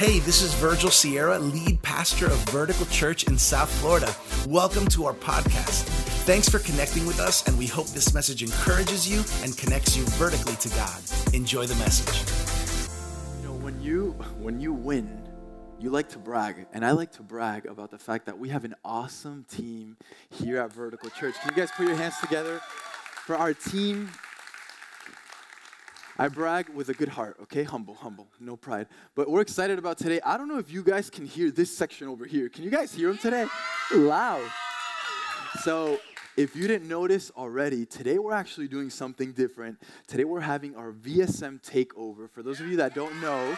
Hey, this is Virgil Sierra, lead pastor of Vertical Church in South Florida. Welcome to our podcast. Thanks for connecting with us, and we hope this message encourages you and connects you vertically to God. Enjoy the message. You know, when you when you win, you like to brag, and I like to brag about the fact that we have an awesome team here at Vertical Church. Can you guys put your hands together for our team? I brag with a good heart, okay? Humble, humble, no pride. But we're excited about today. I don't know if you guys can hear this section over here. Can you guys hear them today? Loud. So, if you didn't notice already, today we're actually doing something different. Today we're having our VSM takeover. For those of you that don't know,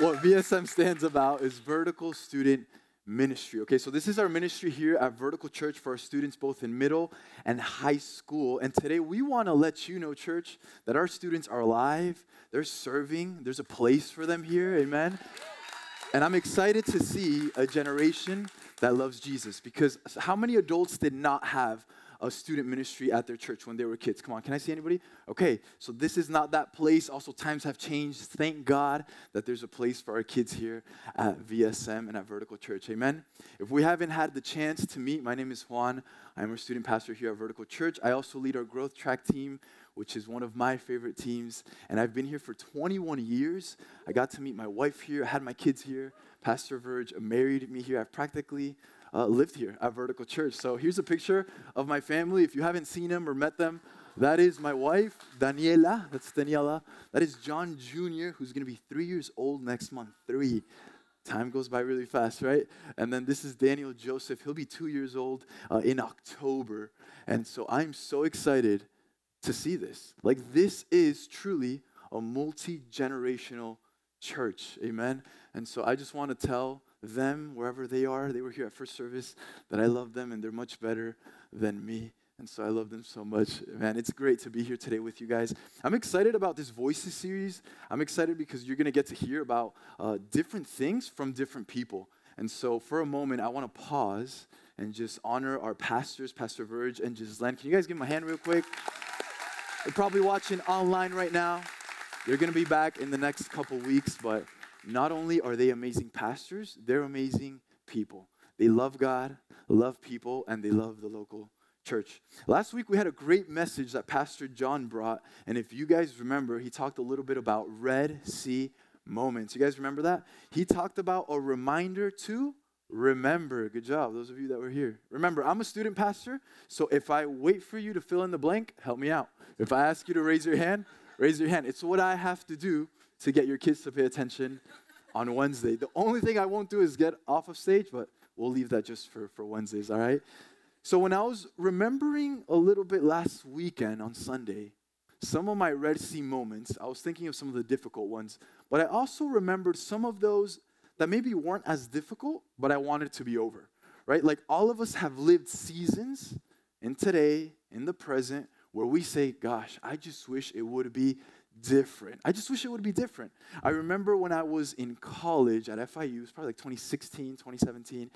what VSM stands about is Vertical Student Ministry. Okay, so this is our ministry here at Vertical Church for our students both in middle and high school. And today we want to let you know, church, that our students are alive, they're serving, there's a place for them here. Amen. And I'm excited to see a generation that loves Jesus because how many adults did not have a student ministry at their church when they were kids. Come on, can I see anybody? Okay, so this is not that place. Also, times have changed. Thank God that there's a place for our kids here at VSM and at Vertical Church. Amen. If we haven't had the chance to meet, my name is Juan. I'm a student pastor here at Vertical Church. I also lead our growth track team which is one of my favorite teams. And I've been here for 21 years. I got to meet my wife here. I had my kids here. Pastor Verge married me here. I've practically uh, lived here at Vertical Church. So here's a picture of my family. If you haven't seen them or met them, that is my wife, Daniela. That's Daniela. That is John Jr., who's going to be three years old next month. Three. Time goes by really fast, right? And then this is Daniel Joseph. He'll be two years old uh, in October. And so I'm so excited to see this. Like, this is truly a multi generational church. Amen. And so I just want to tell them, wherever they are, they were here at first service, that I love them and they're much better than me. And so I love them so much. Man, it's great to be here today with you guys. I'm excited about this Voices series. I'm excited because you're going to get to hear about uh, different things from different people. And so for a moment, I want to pause and just honor our pastors, Pastor Verge and Gislen. Can you guys give them a hand real quick? They're probably watching online right now. They're going to be back in the next couple weeks, but not only are they amazing pastors, they're amazing people. They love God, love people, and they love the local church. Last week we had a great message that Pastor John brought, and if you guys remember, he talked a little bit about Red Sea moments. You guys remember that? He talked about a reminder to remember. Good job, those of you that were here. Remember, I'm a student pastor, so if I wait for you to fill in the blank, help me out. If I ask you to raise your hand, raise your hand. It's what I have to do to get your kids to pay attention on Wednesday. The only thing I won't do is get off of stage, but we'll leave that just for, for Wednesdays, all right? So when I was remembering a little bit last weekend on Sunday, some of my Red Sea moments, I was thinking of some of the difficult ones, but I also remembered some of those that maybe weren't as difficult, but I wanted to be over, right? Like all of us have lived seasons in today, in the present, where we say, Gosh, I just wish it would be different. I just wish it would be different. I remember when I was in college at FIU, it was probably like 2016, 2017,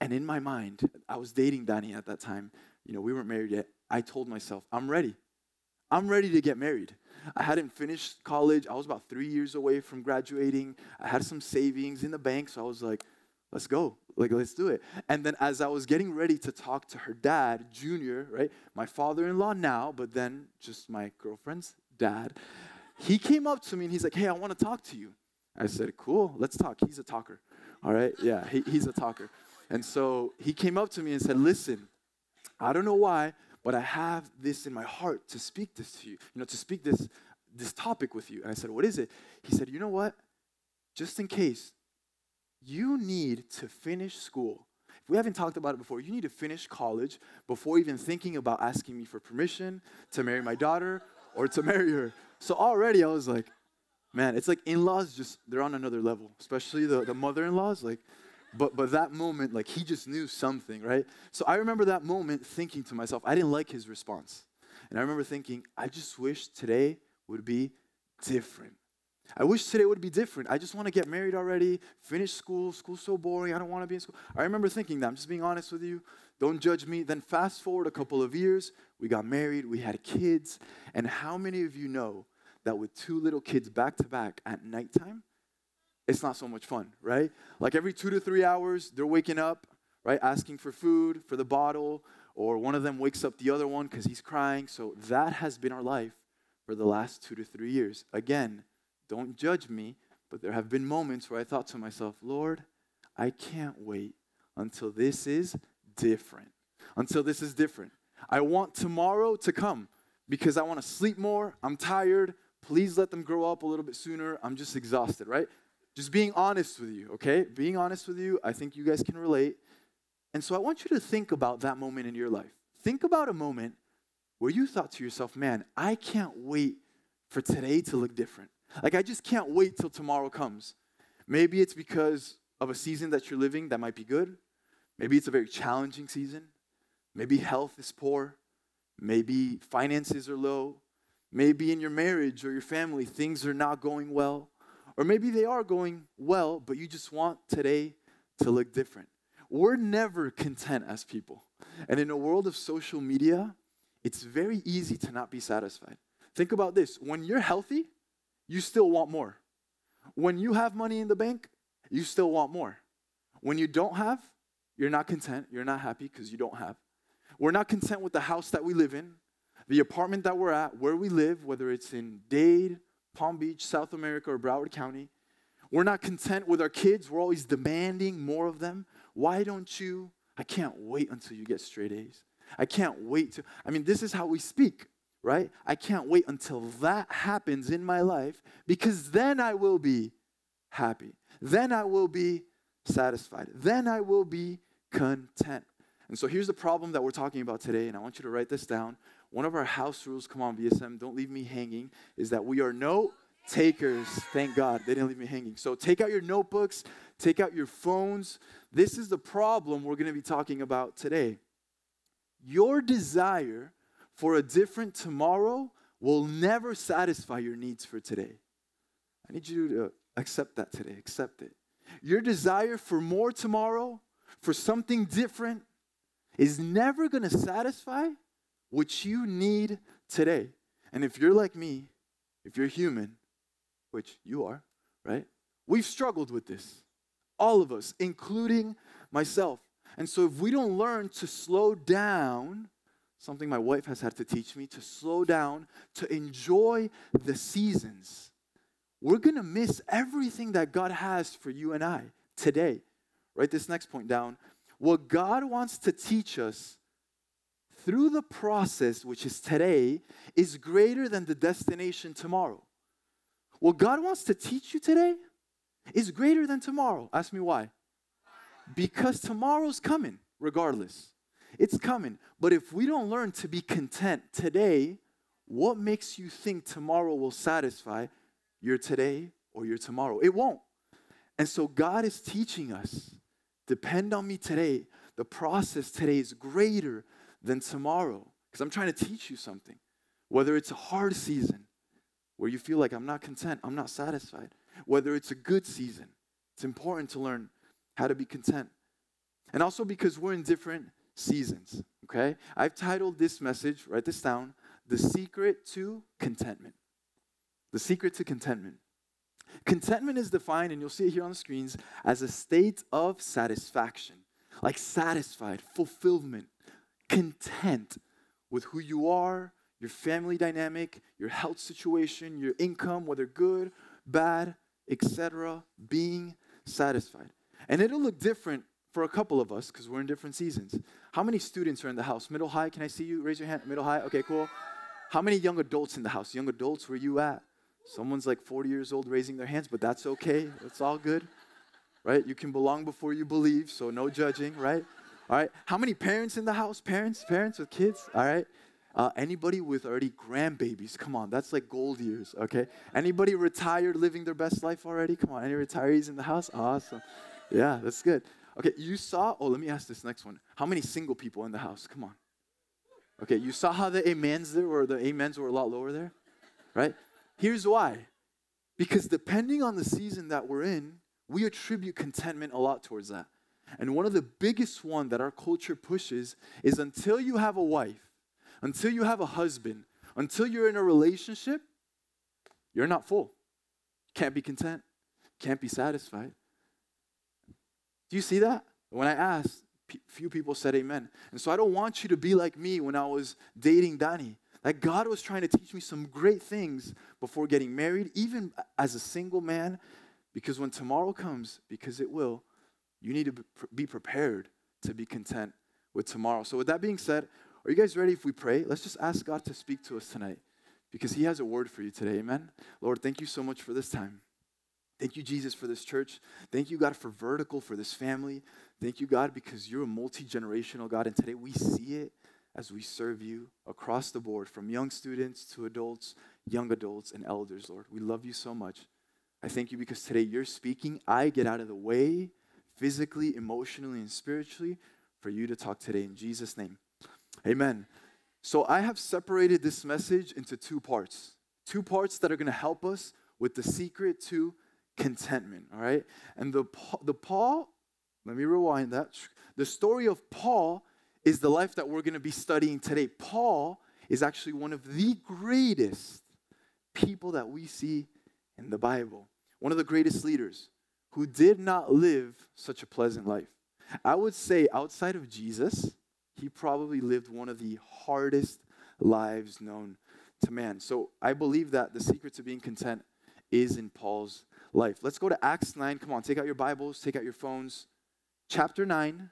and in my mind, I was dating Danny at that time. You know, we weren't married yet. I told myself, I'm ready. I'm ready to get married. I hadn't finished college. I was about three years away from graduating. I had some savings in the bank, so I was like, let's go. Like, let's do it. And then as I was getting ready to talk to her dad, Junior, right? My father in law now, but then just my girlfriend's dad, he came up to me and he's like, Hey, I want to talk to you. I said, Cool, let's talk. He's a talker. All right? Yeah, he, he's a talker. And so he came up to me and said, Listen, I don't know why, but I have this in my heart to speak this to you, you know, to speak this, this topic with you. And I said, What is it? He said, You know what? Just in case, you need to finish school. If we haven't talked about it before, you need to finish college before even thinking about asking me for permission to marry my daughter or to marry her. So already I was like, man, it's like in-laws just they're on another level, especially the, the mother-in-laws. Like, but but that moment, like he just knew something, right? So I remember that moment thinking to myself, I didn't like his response. And I remember thinking, I just wish today would be different. I wish today would be different. I just want to get married already, finish school. School's so boring. I don't want to be in school. I remember thinking that. I'm just being honest with you. Don't judge me. Then fast forward a couple of years, we got married, we had kids. And how many of you know that with two little kids back to back at nighttime, it's not so much fun, right? Like every two to three hours, they're waking up, right, asking for food, for the bottle, or one of them wakes up the other one because he's crying. So that has been our life for the last two to three years. Again, don't judge me, but there have been moments where I thought to myself, Lord, I can't wait until this is different. Until this is different. I want tomorrow to come because I want to sleep more. I'm tired. Please let them grow up a little bit sooner. I'm just exhausted, right? Just being honest with you, okay? Being honest with you, I think you guys can relate. And so I want you to think about that moment in your life. Think about a moment where you thought to yourself, man, I can't wait for today to look different. Like, I just can't wait till tomorrow comes. Maybe it's because of a season that you're living that might be good. Maybe it's a very challenging season. Maybe health is poor. Maybe finances are low. Maybe in your marriage or your family, things are not going well. Or maybe they are going well, but you just want today to look different. We're never content as people. And in a world of social media, it's very easy to not be satisfied. Think about this when you're healthy, you still want more. When you have money in the bank, you still want more. When you don't have, you're not content, you're not happy because you don't have. We're not content with the house that we live in, the apartment that we're at, where we live, whether it's in Dade, Palm Beach, South America, or Broward County. We're not content with our kids. We're always demanding more of them. Why don't you? I can't wait until you get straight A's. I can't wait to. I mean, this is how we speak, right? I can't wait until that happens in my life because then I will be happy. Then I will be satisfied. Then I will be content. And so here's the problem that we're talking about today, and I want you to write this down. One of our house rules, come on, VSM, don't leave me hanging, is that we are no takers. Thank God they didn't leave me hanging. So take out your notebooks, take out your phones. This is the problem we're going to be talking about today. Your desire for a different tomorrow will never satisfy your needs for today. I need you to accept that today. Accept it. Your desire for more tomorrow, for something different, is never going to satisfy what you need today. And if you're like me, if you're human, which you are, right? We've struggled with this. All of us, including myself. And so if we don't learn to slow down, something my wife has had to teach me, to slow down, to enjoy the seasons, we're going to miss everything that God has for you and I today. Write this next point down. What God wants to teach us through the process, which is today, is greater than the destination tomorrow. What God wants to teach you today is greater than tomorrow. Ask me why. Because tomorrow's coming, regardless. It's coming. But if we don't learn to be content today, what makes you think tomorrow will satisfy your today or your tomorrow? It won't. And so God is teaching us depend on me today. The process today is greater than tomorrow because I'm trying to teach you something. Whether it's a hard season where you feel like I'm not content, I'm not satisfied, whether it's a good season, it's important to learn how to be content. And also because we're in different seasons, okay? I've titled this message, write this down, The Secret to Contentment. The Secret to Contentment. Contentment is defined, and you'll see it here on the screens, as a state of satisfaction, like satisfied, fulfillment, content with who you are, your family dynamic, your health situation, your income, whether good, bad, etc., being satisfied. And it'll look different for a couple of us because we're in different seasons. How many students are in the house? Middle high, can I see you? Raise your hand. Middle high, okay, cool. How many young adults in the house? Young adults, where you at? Someone's like 40 years old raising their hands, but that's okay. It's all good, right? You can belong before you believe, so no judging, right? All right. How many parents in the house? Parents, parents with kids? All right. Uh, anybody with already grandbabies? Come on, that's like gold years, okay? Anybody retired living their best life already? Come on, any retirees in the house? Awesome. Yeah, that's good. Okay, you saw, oh, let me ask this next one. How many single people in the house? Come on. Okay, you saw how the amens there were, the amens were a lot lower there, right? Here's why. Because depending on the season that we're in, we attribute contentment a lot towards that. And one of the biggest one that our culture pushes is until you have a wife, until you have a husband, until you're in a relationship, you're not full. Can't be content. can't be satisfied. Do you see that? When I asked, few people said amen. And so I don't want you to be like me when I was dating Danny. That God was trying to teach me some great things before getting married, even as a single man, because when tomorrow comes, because it will, you need to be prepared to be content with tomorrow. So, with that being said, are you guys ready if we pray? Let's just ask God to speak to us tonight because He has a word for you today. Amen. Lord, thank you so much for this time. Thank you, Jesus, for this church. Thank you, God, for vertical, for this family. Thank you, God, because you're a multi generational God. And today we see it as we serve you across the board, from young students to adults, young adults, and elders, Lord. We love you so much. I thank you because today you're speaking. I get out of the way physically, emotionally, and spiritually for you to talk today in Jesus' name. Amen. So I have separated this message into two parts. Two parts that are going to help us with the secret to contentment, all right? And the the Paul, let me rewind that. The story of Paul is the life that we're going to be studying today. Paul is actually one of the greatest people that we see in the Bible. One of the greatest leaders who did not live such a pleasant life. I would say outside of Jesus, he probably lived one of the hardest lives known to man. So I believe that the secret to being content is in Paul's life. Let's go to Acts 9. Come on, take out your Bibles, take out your phones. Chapter 9,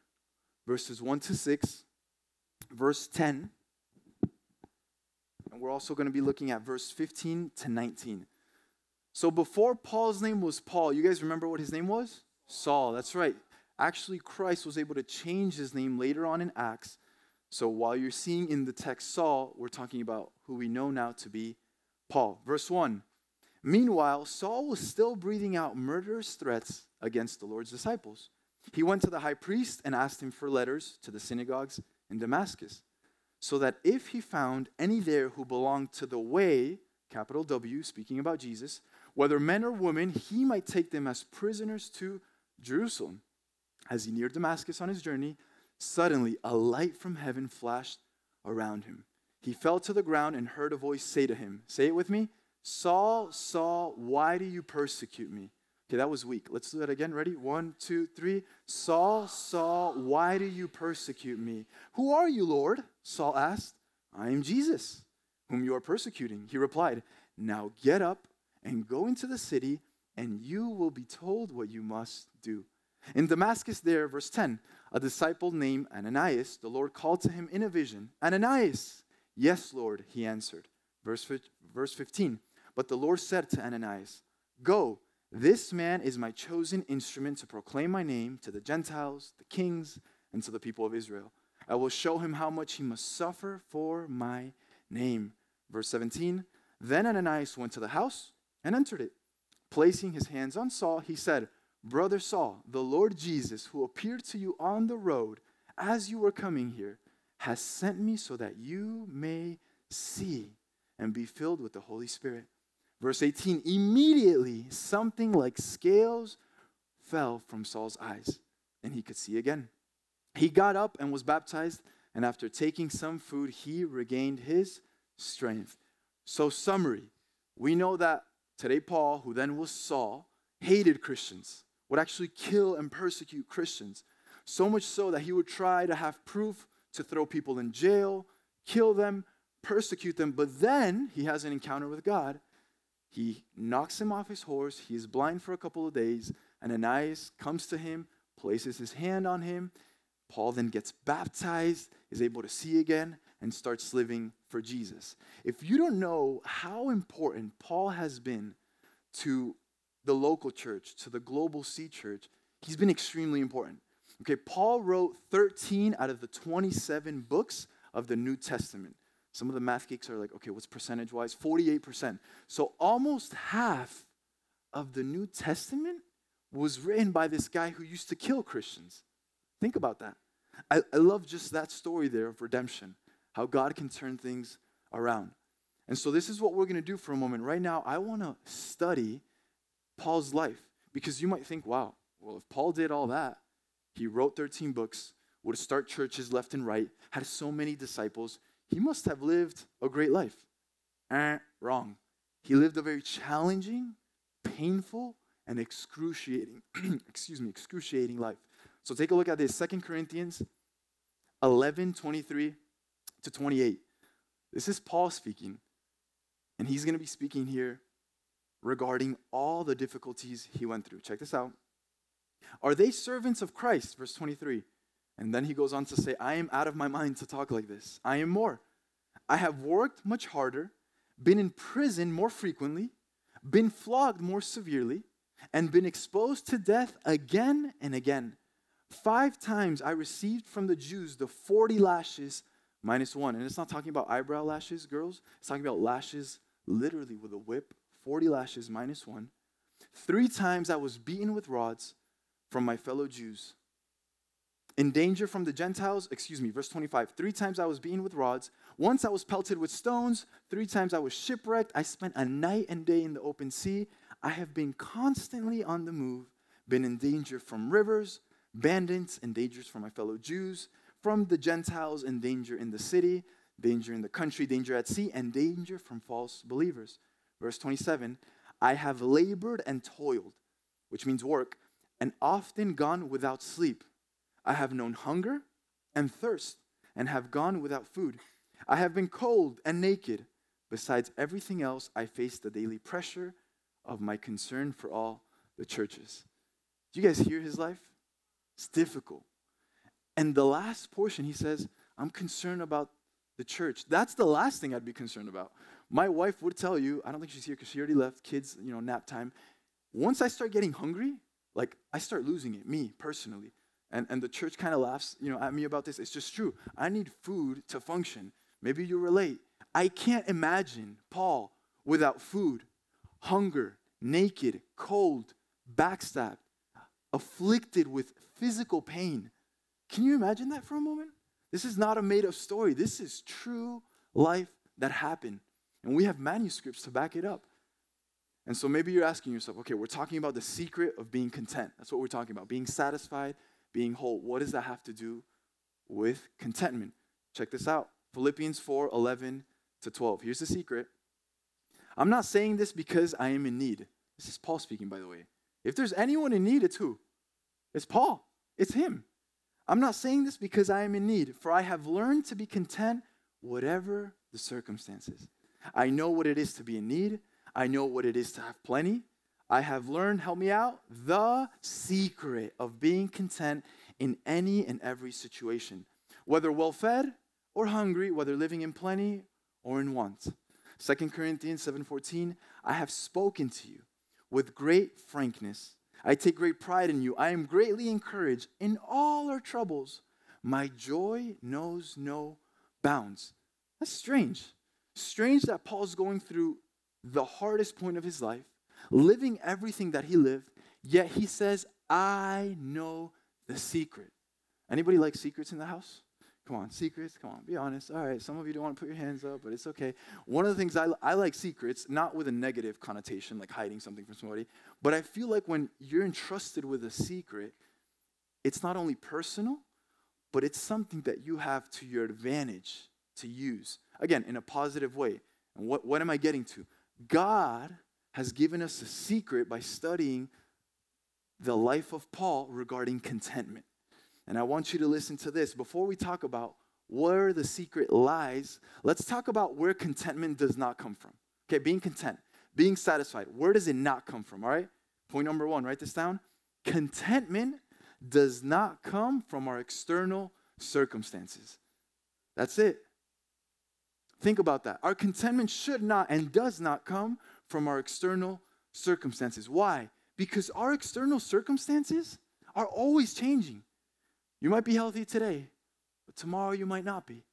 verses 1 to 6, verse 10. And we're also going to be looking at verse 15 to 19. So before Paul's name was Paul, you guys remember what his name was? Saul. That's right. Actually, Christ was able to change his name later on in Acts. So while you're seeing in the text Saul, we're talking about who we know now to be Paul. Verse 1 Meanwhile, Saul was still breathing out murderous threats against the Lord's disciples. He went to the high priest and asked him for letters to the synagogues in Damascus, so that if he found any there who belonged to the way, capital W, speaking about Jesus, whether men or women, he might take them as prisoners to Jerusalem. As he neared Damascus on his journey, suddenly a light from heaven flashed around him. He fell to the ground and heard a voice say to him, Say it with me Saul, Saul, why do you persecute me? Okay, that was weak. Let's do that again. Ready? One, two, three. Saul, Saul, why do you persecute me? Who are you, Lord? Saul asked. I am Jesus, whom you are persecuting. He replied, Now get up and go into the city, and you will be told what you must do. In Damascus, there, verse 10, a disciple named Ananias, the Lord called to him in a vision, Ananias! Yes, Lord, he answered. Verse, verse 15, but the Lord said to Ananias, Go, this man is my chosen instrument to proclaim my name to the Gentiles, the kings, and to the people of Israel. I will show him how much he must suffer for my name. Verse 17, then Ananias went to the house and entered it. Placing his hands on Saul, he said, Brother Saul, the Lord Jesus, who appeared to you on the road as you were coming here, has sent me so that you may see and be filled with the Holy Spirit. Verse 18 Immediately something like scales fell from Saul's eyes, and he could see again. He got up and was baptized, and after taking some food, he regained his strength. So, summary we know that today, Paul, who then was Saul, hated Christians would actually kill and persecute Christians. So much so that he would try to have proof to throw people in jail, kill them, persecute them. But then he has an encounter with God. He knocks him off his horse. He is blind for a couple of days. And Ananias comes to him, places his hand on him. Paul then gets baptized, is able to see again, and starts living for Jesus. If you don't know how important Paul has been to the local church to the global C church, he's been extremely important. Okay, Paul wrote 13 out of the 27 books of the New Testament. Some of the math geeks are like, okay, what's percentage wise? 48%. So almost half of the New Testament was written by this guy who used to kill Christians. Think about that. I, I love just that story there of redemption, how God can turn things around. And so, this is what we're going to do for a moment. Right now, I want to study Paul's life. Because you might think, wow, well, if Paul did all that, he wrote 13 books, would start churches left and right, had so many disciples, he must have lived a great life. Eh, wrong. He lived a very challenging, painful, and excruciating, excuse me, excruciating life. So take a look at this 2 Corinthians 11 23 to 28. This is Paul speaking, and he's going to be speaking here regarding all the difficulties he went through. Check this out. Are they servants of Christ? Verse 23. And then he goes on to say, I am out of my mind to talk like this. I am more. I have worked much harder, been in prison more frequently, been flogged more severely, and been exposed to death again and again. Five times I received from the Jews the 40 lashes minus one. And it's not talking about eyebrow lashes, girls. It's talking about lashes literally with a whip, 40 lashes minus one. Three times I was beaten with rods from my fellow Jews. In danger from the Gentiles, excuse me, verse 25. Three times I was beaten with rods. Once I was pelted with stones. Three times I was shipwrecked. I spent a night and day in the open sea. I have been constantly on the move, been in danger from rivers, bandits, and dangers from my fellow Jews, from the Gentiles, and danger in the city, danger in the country, danger at sea, and danger from false believers. Verse 27 I have labored and toiled, which means work, and often gone without sleep. I have known hunger and thirst, and have gone without food. I have been cold and naked. Besides everything else, I face the daily pressure of my concern for all the churches. Do you guys hear his life? It's difficult. And the last portion, he says, I'm concerned about the church. That's the last thing I'd be concerned about. My wife would tell you, I don't think she's here because she already left, kids, you know, nap time. Once I start getting hungry, like I start losing it, me personally. And, and the church kind of laughs, you know, at me about this. It's just true. I need food to function. Maybe you relate. I can't imagine Paul without food, hunger, naked, cold, backstabbed, afflicted with physical pain. Can you imagine that for a moment? This is not a made up story. This is true life that happened. And we have manuscripts to back it up. And so maybe you're asking yourself, okay, we're talking about the secret of being content. That's what we're talking about. Being satisfied, being whole. What does that have to do with contentment? Check this out Philippians 4 11 to 12. Here's the secret. I'm not saying this because I am in need. This is Paul speaking, by the way. If there's anyone in need, it's who? It's Paul. It's him. I'm not saying this because I am in need, for I have learned to be content whatever the circumstances. I know what it is to be in need. I know what it is to have plenty. I have learned, help me out, the secret of being content in any and every situation, whether well fed or hungry, whether living in plenty or in want. 2 Corinthians 7:14 I have spoken to you with great frankness. I take great pride in you. I am greatly encouraged in all our troubles. My joy knows no bounds. That's strange. Strange that Paul's going through the hardest point of his life, living everything that he lived, yet he says, I know the secret. Anybody like secrets in the house? Come on, secrets, come on, be honest. All right, some of you don't want to put your hands up, but it's okay. One of the things I, I like secrets, not with a negative connotation, like hiding something from somebody, but I feel like when you're entrusted with a secret, it's not only personal, but it's something that you have to your advantage to use. Again, in a positive way. And what, what am I getting to? God has given us a secret by studying the life of Paul regarding contentment. And I want you to listen to this. Before we talk about where the secret lies, let's talk about where contentment does not come from. Okay, being content, being satisfied. Where does it not come from? All right? Point number one, write this down. Contentment does not come from our external circumstances. That's it. Think about that. Our contentment should not and does not come from our external circumstances. Why? Because our external circumstances are always changing. You might be healthy today, but tomorrow you might not be.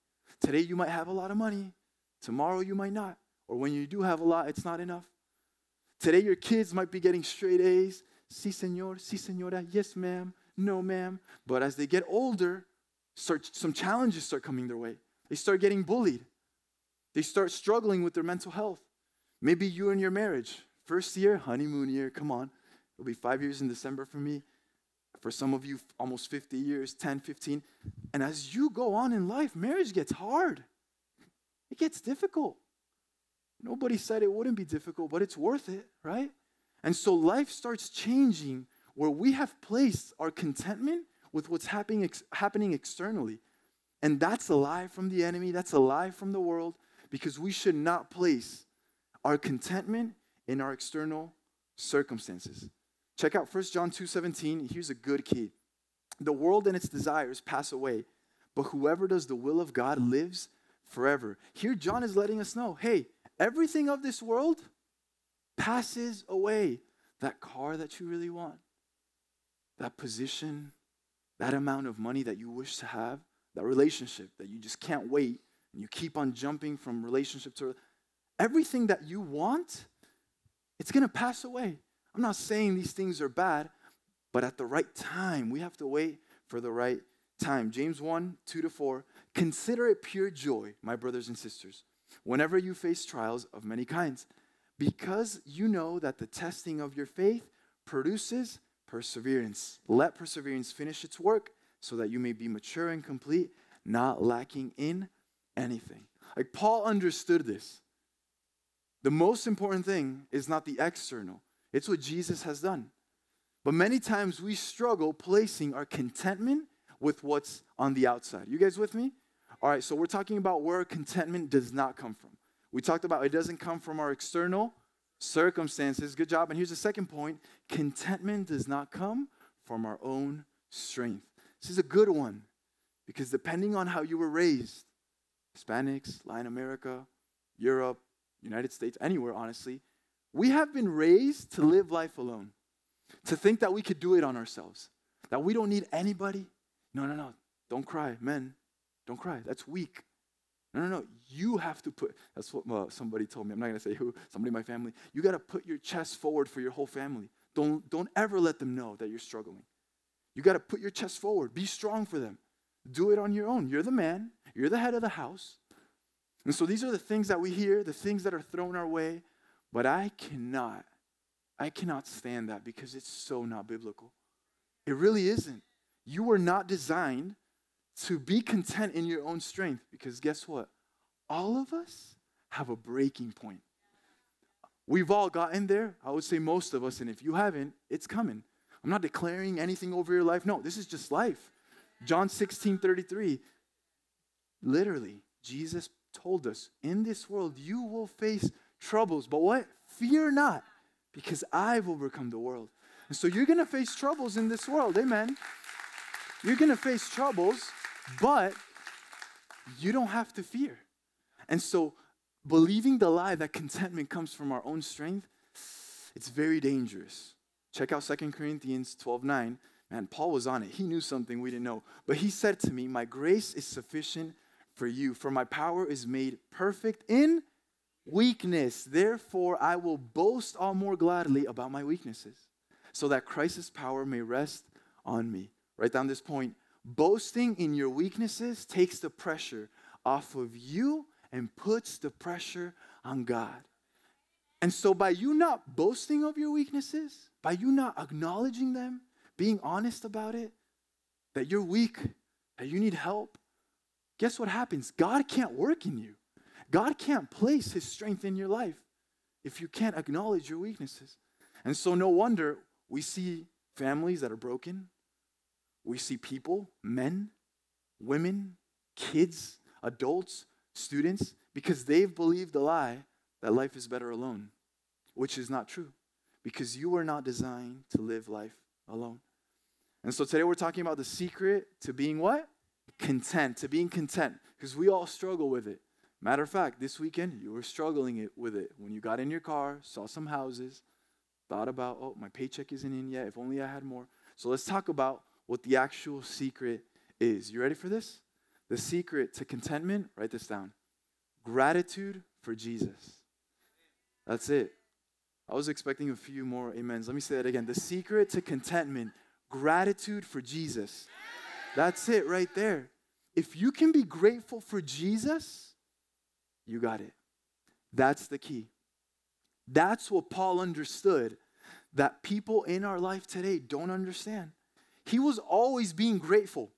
Today you might have a lot of money, tomorrow you might not. Or when you do have a lot, it's not enough. Today your kids might be getting straight A's. Si, senor, si, senora, yes, ma'am, no, ma'am. But as they get older, start, some challenges start coming their way. They start getting bullied. They start struggling with their mental health. Maybe you and your marriage, first year, honeymoon year, come on. It'll be five years in December for me. For some of you, almost 50 years, 10, 15. And as you go on in life, marriage gets hard. It gets difficult. Nobody said it wouldn't be difficult, but it's worth it, right? And so life starts changing where we have placed our contentment with what's happening, ex- happening externally. And that's a lie from the enemy, that's a lie from the world, because we should not place our contentment in our external circumstances. Check out 1 John 2:17. Here's a good key. The world and its desires pass away, but whoever does the will of God lives forever. Here John is letting us know, hey, everything of this world passes away. That car that you really want, that position, that amount of money that you wish to have, that relationship that you just can't wait and you keep on jumping from relationship to everything that you want, it's going to pass away. I'm not saying these things are bad, but at the right time, we have to wait for the right time. James 1 2 to 4. Consider it pure joy, my brothers and sisters, whenever you face trials of many kinds, because you know that the testing of your faith produces perseverance. Let perseverance finish its work so that you may be mature and complete, not lacking in anything. Like Paul understood this. The most important thing is not the external, it's what Jesus has done. But many times we struggle placing our contentment with what's on the outside. You guys with me? All right, so we're talking about where contentment does not come from. We talked about it doesn't come from our external circumstances. Good job. And here's the second point contentment does not come from our own strength. This is a good one because depending on how you were raised, Hispanics, Latin America, Europe, United States, anywhere, honestly, we have been raised to live life alone, to think that we could do it on ourselves, that we don't need anybody. No, no, no. Don't cry, men. Don't cry. That's weak. No, no, no. You have to put, that's what uh, somebody told me. I'm not going to say who, somebody in my family. You got to put your chest forward for your whole family. Don't, don't ever let them know that you're struggling. You got to put your chest forward. Be strong for them. Do it on your own. You're the man, you're the head of the house. And so these are the things that we hear, the things that are thrown our way. But I cannot, I cannot stand that because it's so not biblical. It really isn't. You were not designed to be content in your own strength because guess what? All of us have a breaking point. We've all gotten there. I would say most of us, and if you haven't, it's coming. I'm not declaring anything over your life. No, this is just life. John 16 33. Literally, Jesus told us, in this world you will face troubles, but what? Fear not, because I've overcome the world. And so you're going to face troubles in this world. Amen. You're going to face troubles, but you don't have to fear. And so believing the lie that contentment comes from our own strength, it's very dangerous. Check out 2 Corinthians 12 9. Man, Paul was on it. He knew something we didn't know. But he said to me, My grace is sufficient for you, for my power is made perfect in weakness. Therefore, I will boast all more gladly about my weaknesses, so that Christ's power may rest on me. Write down this point. Boasting in your weaknesses takes the pressure off of you and puts the pressure on God. And so, by you not boasting of your weaknesses, by you not acknowledging them, being honest about it, that you're weak, that you need help, guess what happens? God can't work in you. God can't place his strength in your life if you can't acknowledge your weaknesses. And so, no wonder we see families that are broken. We see people, men, women, kids, adults, students, because they've believed the lie that life is better alone, which is not true, because you were not designed to live life alone. And so today we're talking about the secret to being what? Content, to being content, because we all struggle with it. Matter of fact, this weekend you were struggling it, with it when you got in your car, saw some houses, thought about, oh, my paycheck isn't in yet. If only I had more. So let's talk about what the actual secret is. You ready for this? The secret to contentment, write this down gratitude for Jesus. That's it. I was expecting a few more amens. Let me say that again. The secret to contentment, gratitude for Jesus. That's it right there. If you can be grateful for Jesus, you got it. That's the key. That's what Paul understood that people in our life today don't understand. He was always being grateful.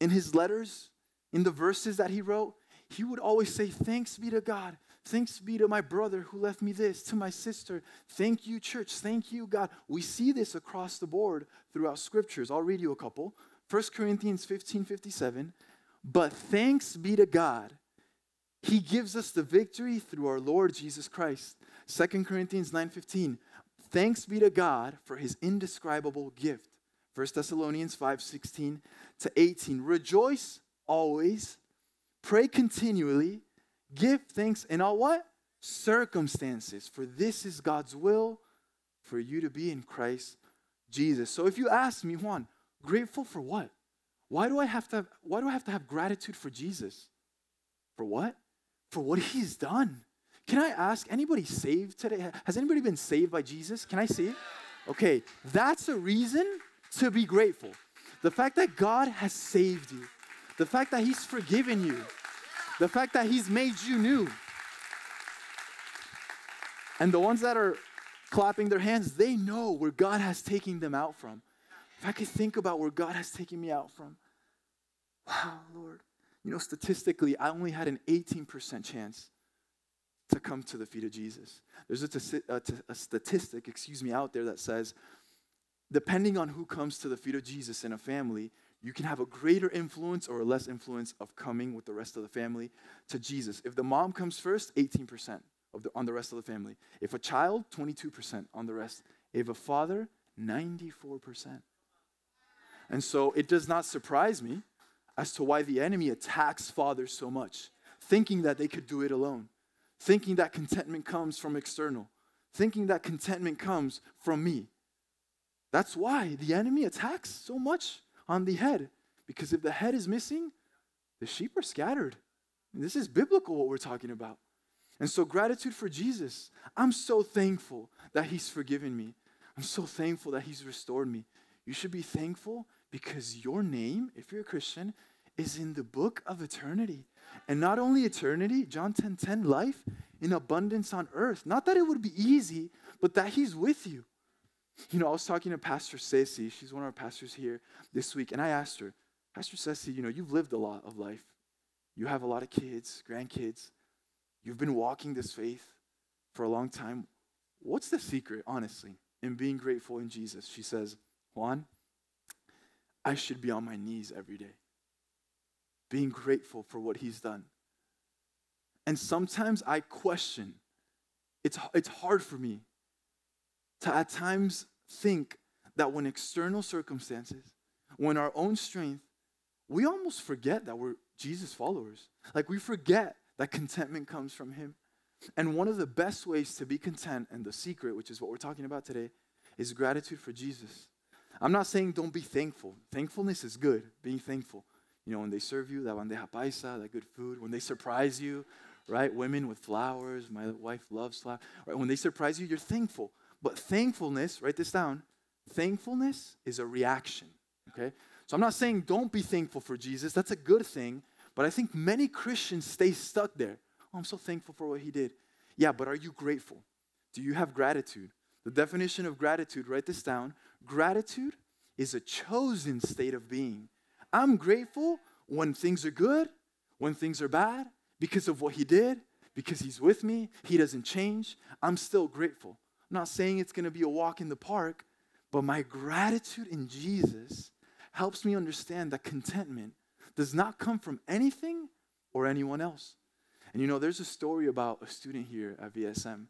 In his letters, in the verses that he wrote, he would always say, Thanks be to God. Thanks be to my brother who left me this, to my sister. Thank you, church. Thank you, God. We see this across the board throughout scriptures. I'll read you a couple. 1 Corinthians 15 57. But thanks be to God. He gives us the victory through our Lord Jesus Christ. 2 Corinthians 9 15. Thanks be to God for his indescribable gift. 1 Thessalonians 5 16 to 18. Rejoice always, pray continually, give thanks in all what? Circumstances. For this is God's will for you to be in Christ Jesus. So if you ask me, Juan, grateful for what? Why do I have to have, why do I have to have gratitude for Jesus? For what? For what he's done. Can I ask anybody saved today? Has anybody been saved by Jesus? Can I see? Okay, that's a reason to be grateful. The fact that God has saved you, the fact that He's forgiven you, the fact that He's made you new. And the ones that are clapping their hands, they know where God has taken them out from. If I could think about where God has taken me out from, wow, Lord. You know, statistically, I only had an 18% chance to come to the feet of Jesus. There's a, t- a, t- a statistic, excuse me, out there that says, depending on who comes to the feet of Jesus in a family, you can have a greater influence or a less influence of coming with the rest of the family to Jesus. If the mom comes first, 18% of the, on the rest of the family. If a child, 22% on the rest. If a father, 94%. And so it does not surprise me as to why the enemy attacks fathers so much, thinking that they could do it alone, thinking that contentment comes from external, thinking that contentment comes from me. That's why the enemy attacks so much on the head. Because if the head is missing, the sheep are scattered. And this is biblical what we're talking about. And so, gratitude for Jesus. I'm so thankful that He's forgiven me. I'm so thankful that He's restored me. You should be thankful because your name, if you're a Christian, is in the book of eternity. And not only eternity, John 10 10, life in abundance on earth. Not that it would be easy, but that He's with you. You know, I was talking to Pastor Ceci. She's one of our pastors here this week, and I asked her, Pastor Ceci, you know, you've lived a lot of life. You have a lot of kids, grandkids. You've been walking this faith for a long time. What's the secret, honestly, in being grateful in Jesus? She says, Juan, I should be on my knees every day, being grateful for what he's done. And sometimes I question, it's, it's hard for me to at times think that when external circumstances, when our own strength, we almost forget that we're Jesus followers. Like we forget that contentment comes from Him. And one of the best ways to be content, and the secret, which is what we're talking about today, is gratitude for Jesus. I'm not saying don't be thankful. Thankfulness is good, being thankful. You know, when they serve you, that bandeja paisa, that good food, when they surprise you, right? Women with flowers, my wife loves flowers. Right? When they surprise you, you're thankful. But thankfulness, write this down, thankfulness is a reaction, okay? So I'm not saying don't be thankful for Jesus, that's a good thing, but I think many Christians stay stuck there. Oh, I'm so thankful for what he did. Yeah, but are you grateful? Do you have gratitude? The definition of gratitude, write this down. Gratitude is a chosen state of being. I'm grateful when things are good, when things are bad, because of what he did, because he's with me, he doesn't change. I'm still grateful. I'm not saying it's going to be a walk in the park, but my gratitude in Jesus helps me understand that contentment does not come from anything or anyone else. And you know, there's a story about a student here at VSM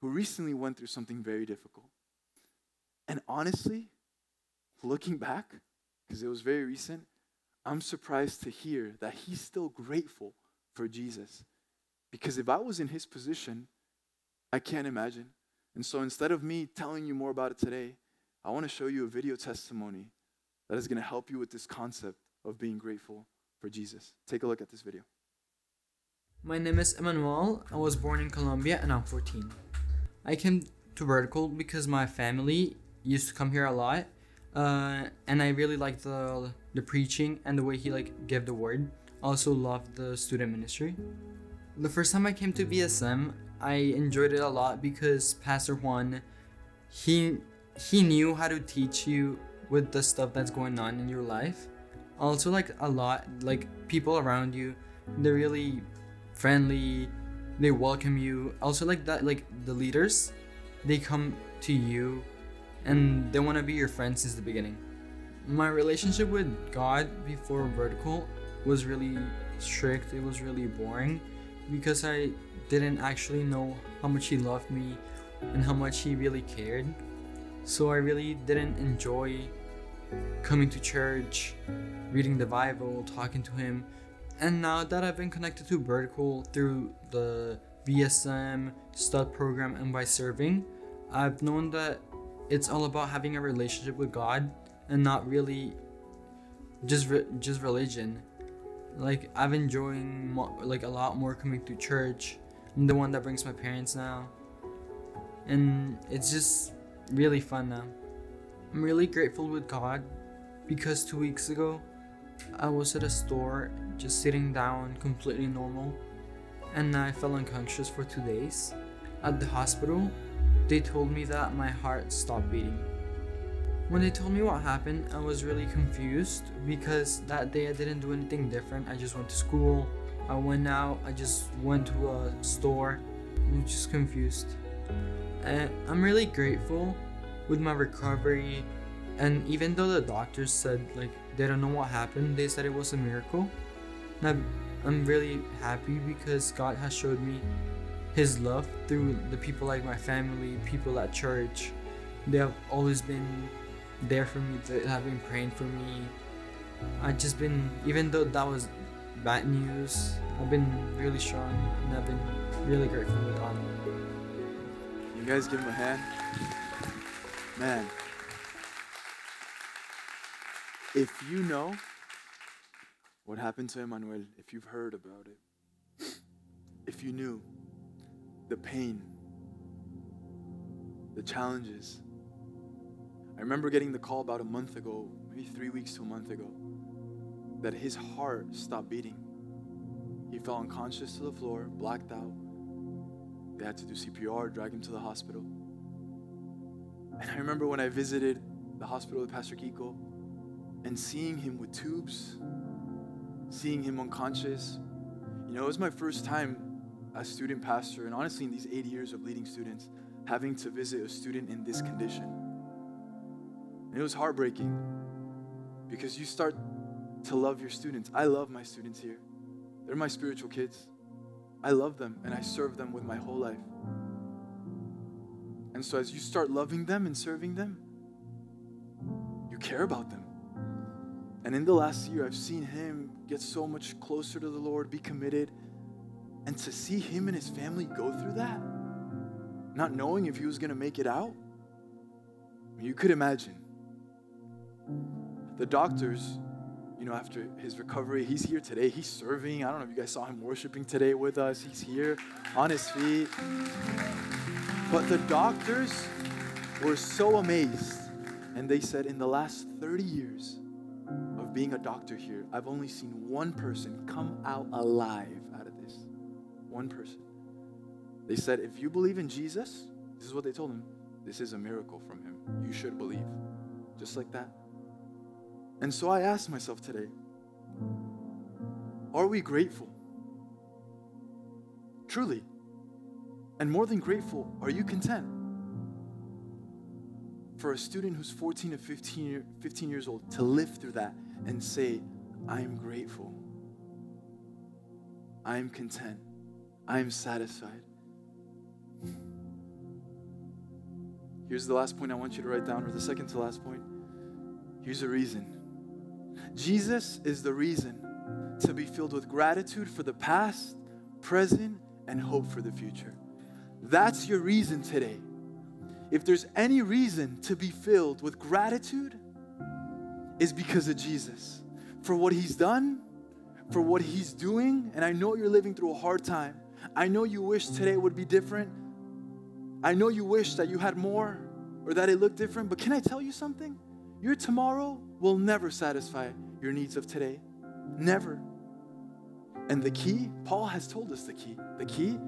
who recently went through something very difficult. And honestly, looking back, because it was very recent, I'm surprised to hear that he's still grateful for Jesus. Because if I was in his position, I can't imagine. And so instead of me telling you more about it today, I want to show you a video testimony that is going to help you with this concept of being grateful for Jesus. Take a look at this video. My name is Emmanuel. I was born in Colombia and I'm 14. I came to Vertical because my family used to come here a lot. Uh, and I really liked the the preaching and the way he like gave the word. Also loved the student ministry. The first time I came to VSM, I enjoyed it a lot because Pastor Juan, he he knew how to teach you with the stuff that's going on in your life. Also, like a lot, like people around you, they're really friendly. they welcome you. Also like that like the leaders, they come to you and they want to be your friend since the beginning. My relationship with God before vertical was really strict. It was really boring because I didn't actually know how much he loved me and how much he really cared. So I really didn't enjoy coming to church, reading the Bible, talking to him. And now that I've been connected to Vertical through the VSM stud program and by serving, I've known that it's all about having a relationship with God and not really just re- just religion. Like I've enjoying mo- like a lot more coming to church. I'm the one that brings my parents now, and it's just really fun now. I'm really grateful with God because two weeks ago I was at a store just sitting down completely normal and I fell unconscious for two days. At the hospital, they told me that my heart stopped beating. When they told me what happened, I was really confused because that day I didn't do anything different. I just went to school, I went out, I just went to a store. I'm just confused. And I'm really grateful with my recovery. And even though the doctors said like they don't know what happened, they said it was a miracle. I'm really happy because God has showed me His love through the people like my family, people at church. They have always been there for me. They have been praying for me. I've just been, even though that was bad news, I've been really strong and I've been really grateful with God. You guys give him a hand. Man. If you know what happened to Emmanuel, if you've heard about it, if you knew the pain, the challenges. I remember getting the call about a month ago, maybe three weeks to a month ago, that his heart stopped beating. He fell unconscious to the floor, blacked out. They had to do CPR, drag him to the hospital. And I remember when I visited the hospital with Pastor Kiko and seeing him with tubes, seeing him unconscious. You know, it was my first time a student pastor, and honestly, in these eight years of leading students, having to visit a student in this condition. And it was heartbreaking because you start to love your students. I love my students here, they're my spiritual kids. I love them and I serve them with my whole life. And so, as you start loving them and serving them, you care about them. And in the last year, I've seen him get so much closer to the Lord, be committed, and to see him and his family go through that, not knowing if he was going to make it out, you could imagine. The doctors, you know, after his recovery, he's here today. He's serving. I don't know if you guys saw him worshiping today with us. He's here on his feet. But the doctors were so amazed. And they said, in the last 30 years of being a doctor here, I've only seen one person come out alive out of. One person. They said, if you believe in Jesus, this is what they told him this is a miracle from him. You should believe. Just like that. And so I asked myself today are we grateful? Truly. And more than grateful, are you content? For a student who's 14 to 15, year, 15 years old to live through that and say, I'm grateful. I am content. I am satisfied. Here's the last point I want you to write down, or the second to last point. Here's the reason Jesus is the reason to be filled with gratitude for the past, present, and hope for the future. That's your reason today. If there's any reason to be filled with gratitude, is because of Jesus. For what he's done, for what he's doing, and I know you're living through a hard time. I know you wish today would be different. I know you wish that you had more or that it looked different, but can I tell you something? Your tomorrow will never satisfy your needs of today. Never. And the key, Paul has told us the key. The key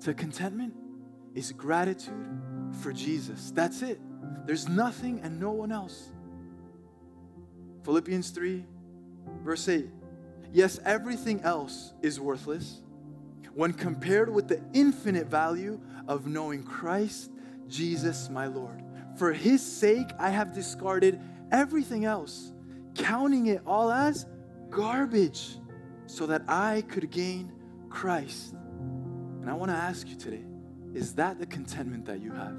to contentment is gratitude for Jesus. That's it. There's nothing and no one else. Philippians 3, verse 8. Yes, everything else is worthless when compared with the infinite value of knowing Christ Jesus my Lord. For his sake, I have discarded everything else, counting it all as garbage, so that I could gain Christ. And I want to ask you today is that the contentment that you have?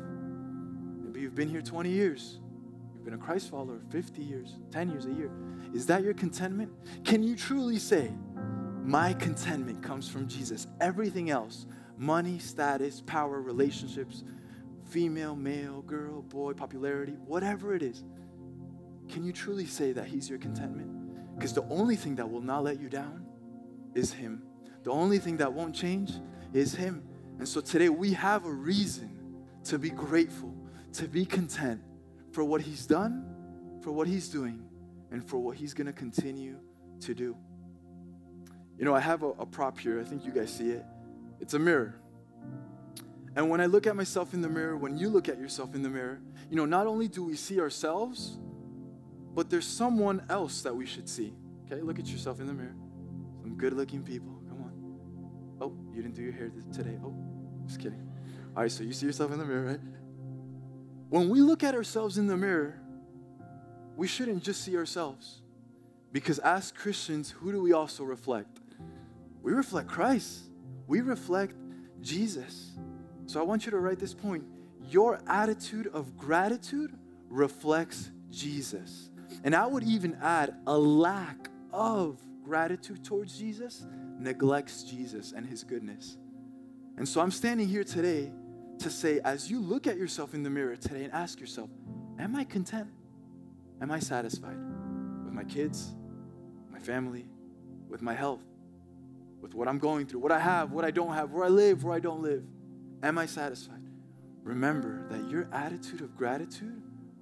Maybe you've been here 20 years, you've been a Christ follower 50 years, 10 years, a year. Is that your contentment? Can you truly say, My contentment comes from Jesus? Everything else, money, status, power, relationships, female, male, girl, boy, popularity, whatever it is, can you truly say that He's your contentment? Because the only thing that will not let you down is Him. The only thing that won't change is Him. And so today we have a reason to be grateful, to be content for what He's done, for what He's doing, and for what He's going to continue to do. You know, I have a, a prop here. I think you guys see it. It's a mirror. And when I look at myself in the mirror, when you look at yourself in the mirror, you know, not only do we see ourselves, but there's someone else that we should see. Okay, look at yourself in the mirror. Some good looking people. Come on. Oh, you didn't do your hair today. Oh, just kidding. All right, so you see yourself in the mirror, right? When we look at ourselves in the mirror, we shouldn't just see ourselves. Because as Christians, who do we also reflect? We reflect Christ. We reflect Jesus. So I want you to write this point. Your attitude of gratitude reflects Jesus. And I would even add a lack of gratitude towards Jesus neglects Jesus and his goodness. And so I'm standing here today to say, as you look at yourself in the mirror today and ask yourself, Am I content? Am I satisfied with my kids, my family, with my health, with what I'm going through, what I have, what I don't have, where I live, where I don't live? Am I satisfied? Remember that your attitude of gratitude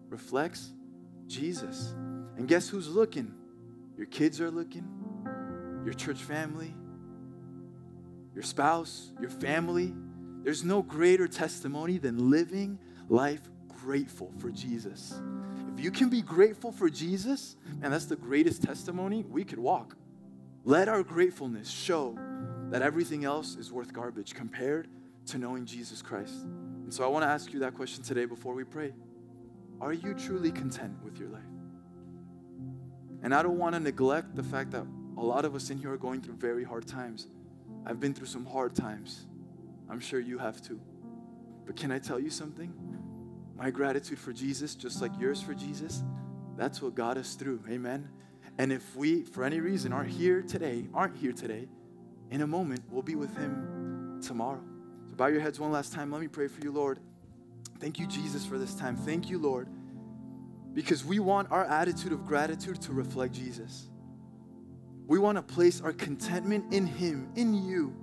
reflects Jesus. And guess who's looking? Your kids are looking, your church family, your spouse, your family. There's no greater testimony than living life grateful for Jesus. If you can be grateful for Jesus, and that's the greatest testimony we could walk. Let our gratefulness show that everything else is worth garbage compared to knowing Jesus Christ. And so I want to ask you that question today before we pray. Are you truly content with your life? And I don't want to neglect the fact that a lot of us in here are going through very hard times. I've been through some hard times. I'm sure you have too. But can I tell you something? My gratitude for Jesus, just like yours for Jesus, that's what got us through. Amen. And if we, for any reason, aren't here today, aren't here today, in a moment, we'll be with Him tomorrow. So bow your heads one last time. Let me pray for you, Lord. Thank you, Jesus, for this time. Thank you, Lord, because we want our attitude of gratitude to reflect Jesus. We want to place our contentment in Him, in you,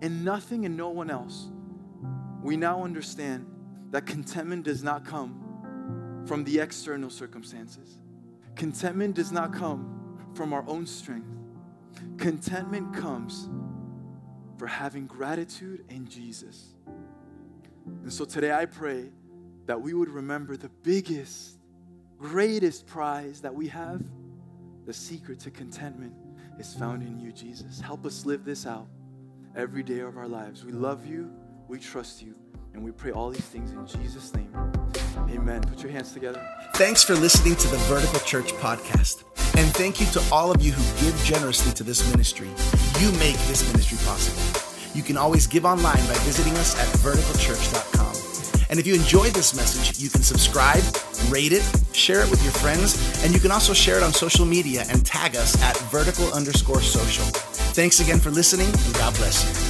in nothing and no one else. We now understand that contentment does not come from the external circumstances. Contentment does not come from our own strength. Contentment comes for having gratitude in Jesus. And so today I pray that we would remember the biggest, greatest prize that we have. The secret to contentment is found in you, Jesus. Help us live this out every day of our lives. We love you, we trust you, and we pray all these things in Jesus' name. Amen. Put your hands together. Thanks for listening to the Vertical Church podcast. And thank you to all of you who give generously to this ministry. You make this ministry possible. You can always give online by visiting us at verticalchurch.com. And if you enjoyed this message, you can subscribe, rate it, share it with your friends, and you can also share it on social media and tag us at vertical underscore social. Thanks again for listening, and God bless you.